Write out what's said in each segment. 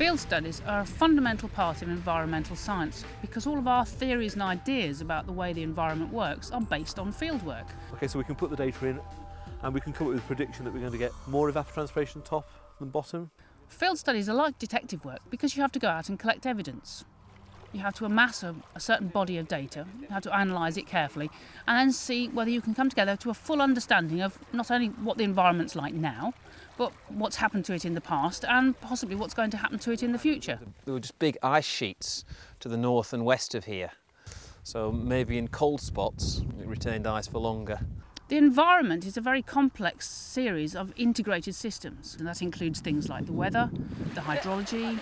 Field studies are a fundamental part of environmental science because all of our theories and ideas about the way the environment works are based on field work. Okay, so we can put the data in and we can come up with a prediction that we're going to get more evapotranspiration top than bottom. Field studies are like detective work because you have to go out and collect evidence. You have to amass a, a certain body of data, you have to analyse it carefully, and then see whether you can come together to a full understanding of not only what the environment's like now, but what's happened to it in the past and possibly what's going to happen to it in the future. There were just big ice sheets to the north and west of here. So maybe in cold spots it retained ice for longer. The environment is a very complex series of integrated systems, and that includes things like the weather, the hydrology,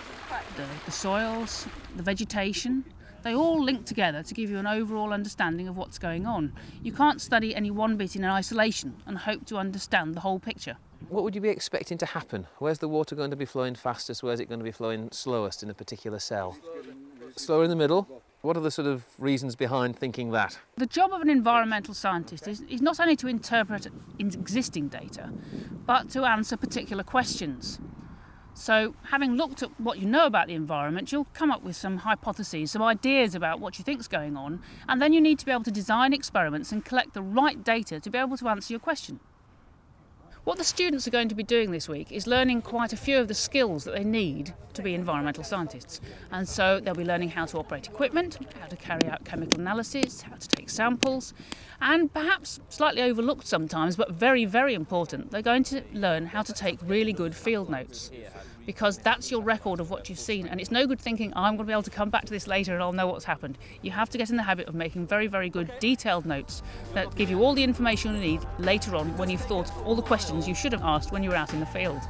the, the, soils, the vegetation. They all link together to give you an overall understanding of what's going on. You can't study any one bit in isolation and hope to understand the whole picture. What would you be expecting to happen? Where's the water going to be flowing fastest? Where's it going to be flowing slowest in a particular cell? Slower in the middle, what are the sort of reasons behind thinking that? The job of an environmental scientist is, is not only to interpret existing data, but to answer particular questions. So, having looked at what you know about the environment, you'll come up with some hypotheses, some ideas about what you think is going on, and then you need to be able to design experiments and collect the right data to be able to answer your question. What the students are going to be doing this week is learning quite a few of the skills that they need to be environmental scientists. And so they'll be learning how to operate equipment, how to carry out chemical analysis, how to take samples, and perhaps slightly overlooked sometimes, but very, very important, they're going to learn how to take really good field notes because that's your record of what you've seen. And it's no good thinking, I'm going to be able to come back to this later and I'll know what's happened. You have to get in the habit of making very, very good detailed notes that give you all the information you need later on when you've thought all the questions you should have asked when you were out in the field.